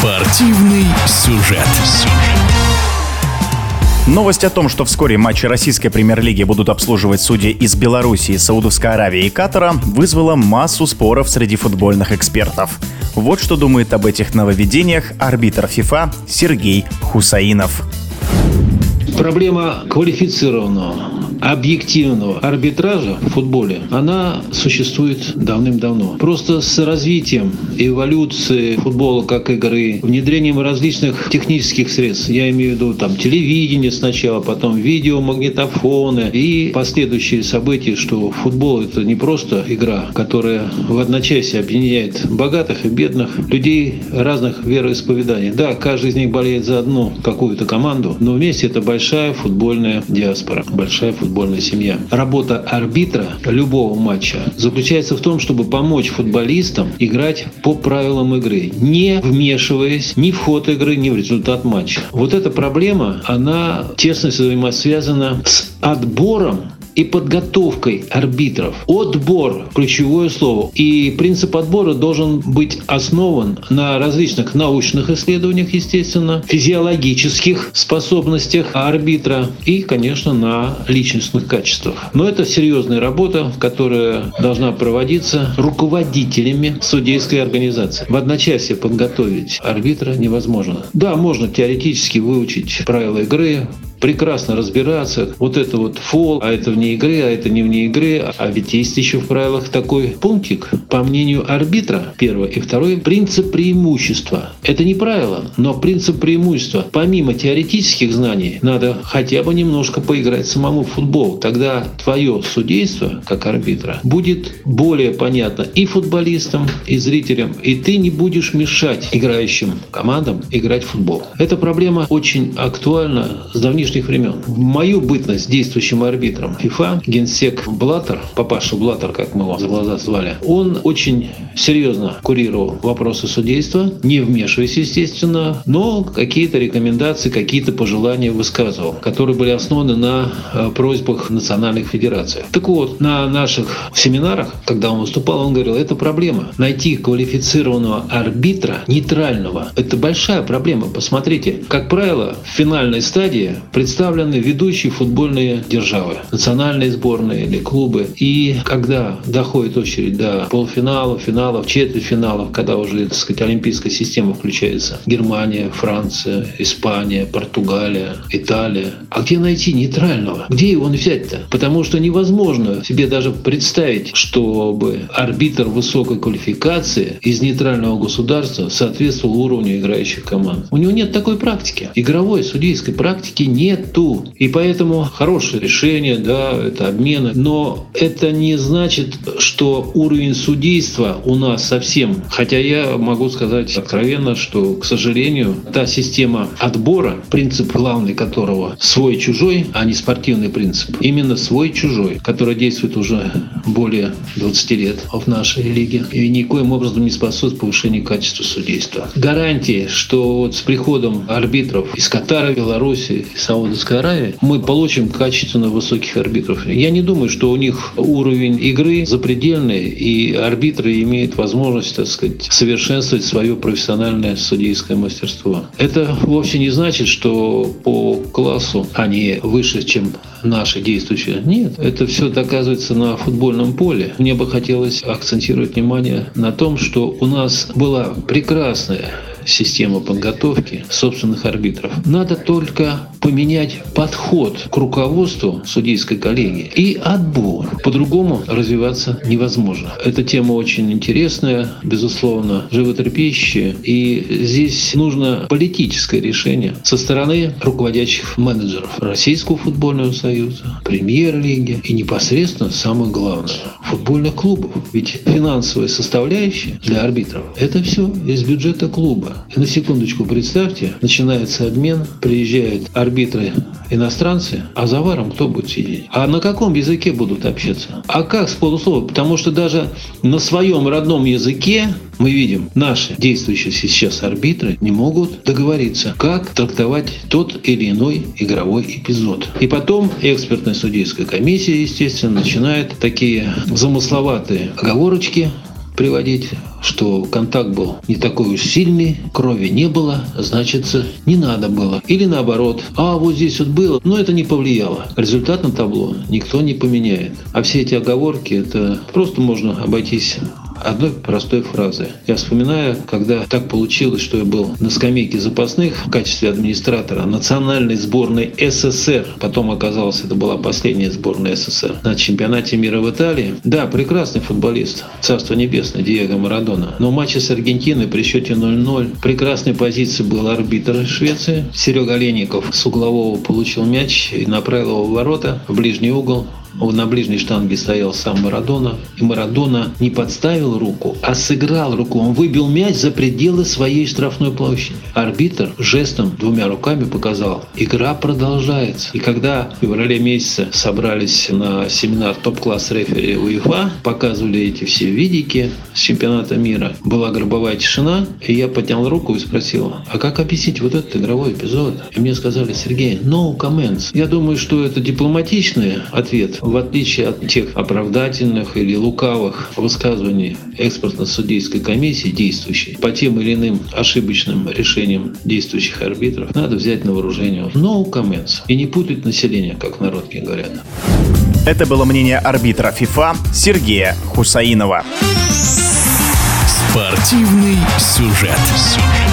Спортивный сюжет. Новость о том, что вскоре матчи российской премьер-лиги будут обслуживать судьи из Беларуси, Саудовской Аравии и Катара, вызвала массу споров среди футбольных экспертов. Вот что думает об этих нововведениях арбитр ФИФА Сергей Хусаинов. Проблема квалифицированного объективного арбитража в футболе, она существует давным-давно. Просто с развитием эволюции футбола как игры, внедрением различных технических средств, я имею в виду там телевидение сначала, потом видео, магнитофоны и последующие события, что футбол это не просто игра, которая в одночасье объединяет богатых и бедных, людей разных вероисповеданий. Да, каждый из них болеет за одну какую-то команду, но вместе это большая футбольная диаспора, большая футбольная футбольная семья. Работа арбитра любого матча заключается в том, чтобы помочь футболистам играть по правилам игры, не вмешиваясь ни в ход игры, ни в результат матча. Вот эта проблема, она тесно взаимосвязана с отбором и подготовкой арбитров. Отбор – ключевое слово. И принцип отбора должен быть основан на различных научных исследованиях, естественно, физиологических способностях арбитра и, конечно, на личностных качествах. Но это серьезная работа, которая должна проводиться руководителями судейской организации. В одночасье подготовить арбитра невозможно. Да, можно теоретически выучить правила игры, прекрасно разбираться. Вот это вот фол, а это вне игры, а это не вне игры. А ведь есть еще в правилах такой пунктик, по мнению арбитра, первое. И второе, принцип преимущества. Это не правило, но принцип преимущества. Помимо теоретических знаний, надо хотя бы немножко поиграть самому в футбол. Тогда твое судейство, как арбитра, будет более понятно и футболистам, и зрителям. И ты не будешь мешать играющим командам играть в футбол. Эта проблема очень актуальна с давнишних нынешних времен. В мою бытность действующим арбитром ФИФА, генсек Блаттер, папаша Блаттер, как мы его за глаза звали, он очень серьезно курировал вопросы судейства, не вмешиваясь, естественно, но какие-то рекомендации, какие-то пожелания высказывал, которые были основаны на э, просьбах национальных федераций. Так вот, на наших семинарах, когда он выступал, он говорил, это проблема. Найти квалифицированного арбитра, нейтрального, это большая проблема. Посмотрите, как правило, в финальной стадии представлены ведущие футбольные державы, национальные сборные или клубы. И когда доходит очередь до полуфиналов, финалов, четвертьфиналов, когда уже, так сказать, олимпийская система включается, Германия, Франция, Испания, Португалия, Италия. А где найти нейтрального? Где его взять-то? Потому что невозможно себе даже представить, чтобы арбитр высокой квалификации из нейтрального государства соответствовал уровню играющих команд. У него нет такой практики. Игровой судейской практики нет нету. И поэтому хорошее решение, да, это обмены. Но это не значит, что уровень судейства у нас совсем. Хотя я могу сказать откровенно, что, к сожалению, та система отбора, принцип главный которого свой-чужой, а не спортивный принцип, именно свой-чужой, который действует уже более 20 лет в нашей лиге и никоим образом не способствует повышению качества судейства. Гарантии, что вот с приходом арбитров из Катара, Беларуси, Саудовской Аравии, мы получим качественно высоких арбитров. Я не думаю, что у них уровень игры запредельный, и арбитры имеют возможность, так сказать, совершенствовать свое профессиональное судейское мастерство. Это вовсе не значит, что по классу они выше, чем наши действующие. Нет, это все доказывается на футбольном поле. Мне бы хотелось акцентировать внимание на том, что у нас была прекрасная система подготовки собственных арбитров. Надо только поменять подход к руководству судейской коллегии и отбор. По-другому развиваться невозможно. Эта тема очень интересная, безусловно, животрепещущая. И здесь нужно политическое решение со стороны руководящих менеджеров Российского футбольного союза, премьер-лиги и непосредственно самое главное – футбольных клубов. Ведь финансовая составляющая для арбитров – это все из бюджета клуба. И на секундочку представьте, начинается обмен, приезжают арбитры иностранцы, а за варом кто будет сидеть? А на каком языке будут общаться? А как с полуслова? Потому что даже на своем родном языке мы видим, наши действующие сейчас арбитры не могут договориться, как трактовать тот или иной игровой эпизод. И потом экспертная судейская комиссия, естественно, начинает такие замысловатые оговорочки приводить, что контакт был не такой уж сильный, крови не было, значит, не надо было. Или наоборот, а вот здесь вот было, но это не повлияло. Результат на табло никто не поменяет. А все эти оговорки, это просто можно обойтись одной простой фразы. Я вспоминаю, когда так получилось, что я был на скамейке запасных в качестве администратора национальной сборной СССР. Потом оказалось, это была последняя сборная СССР на чемпионате мира в Италии. Да, прекрасный футболист, царство небесное, Диего Марадона. Но в матче с Аргентиной при счете 0-0 прекрасной позиции был арбитр Швеции. Серега Леников с углового получил мяч и направил его в ворота, в ближний угол. На ближней штанге стоял сам Марадона. И Марадона не подставил руку, а сыграл руку. Он выбил мяч за пределы своей штрафной площади. Арбитр жестом двумя руками показал, игра продолжается. И когда в феврале месяце собрались на семинар топ-класс рефери УЕФА, показывали эти все видики с чемпионата мира, была гробовая тишина, и я поднял руку и спросил, а как объяснить вот этот игровой эпизод? И мне сказали, Сергей, no comments. Я думаю, что это дипломатичный ответ, в отличие от тех оправдательных или лукавых высказываний экспортно-судейской комиссии действующей по тем или иным ошибочным решениям действующих арбитров, надо взять на вооружение no comments и не путать население, как народки говорят. Это было мнение арбитра ФИФА Сергея Хусаинова. Спортивный сюжет. сюжет.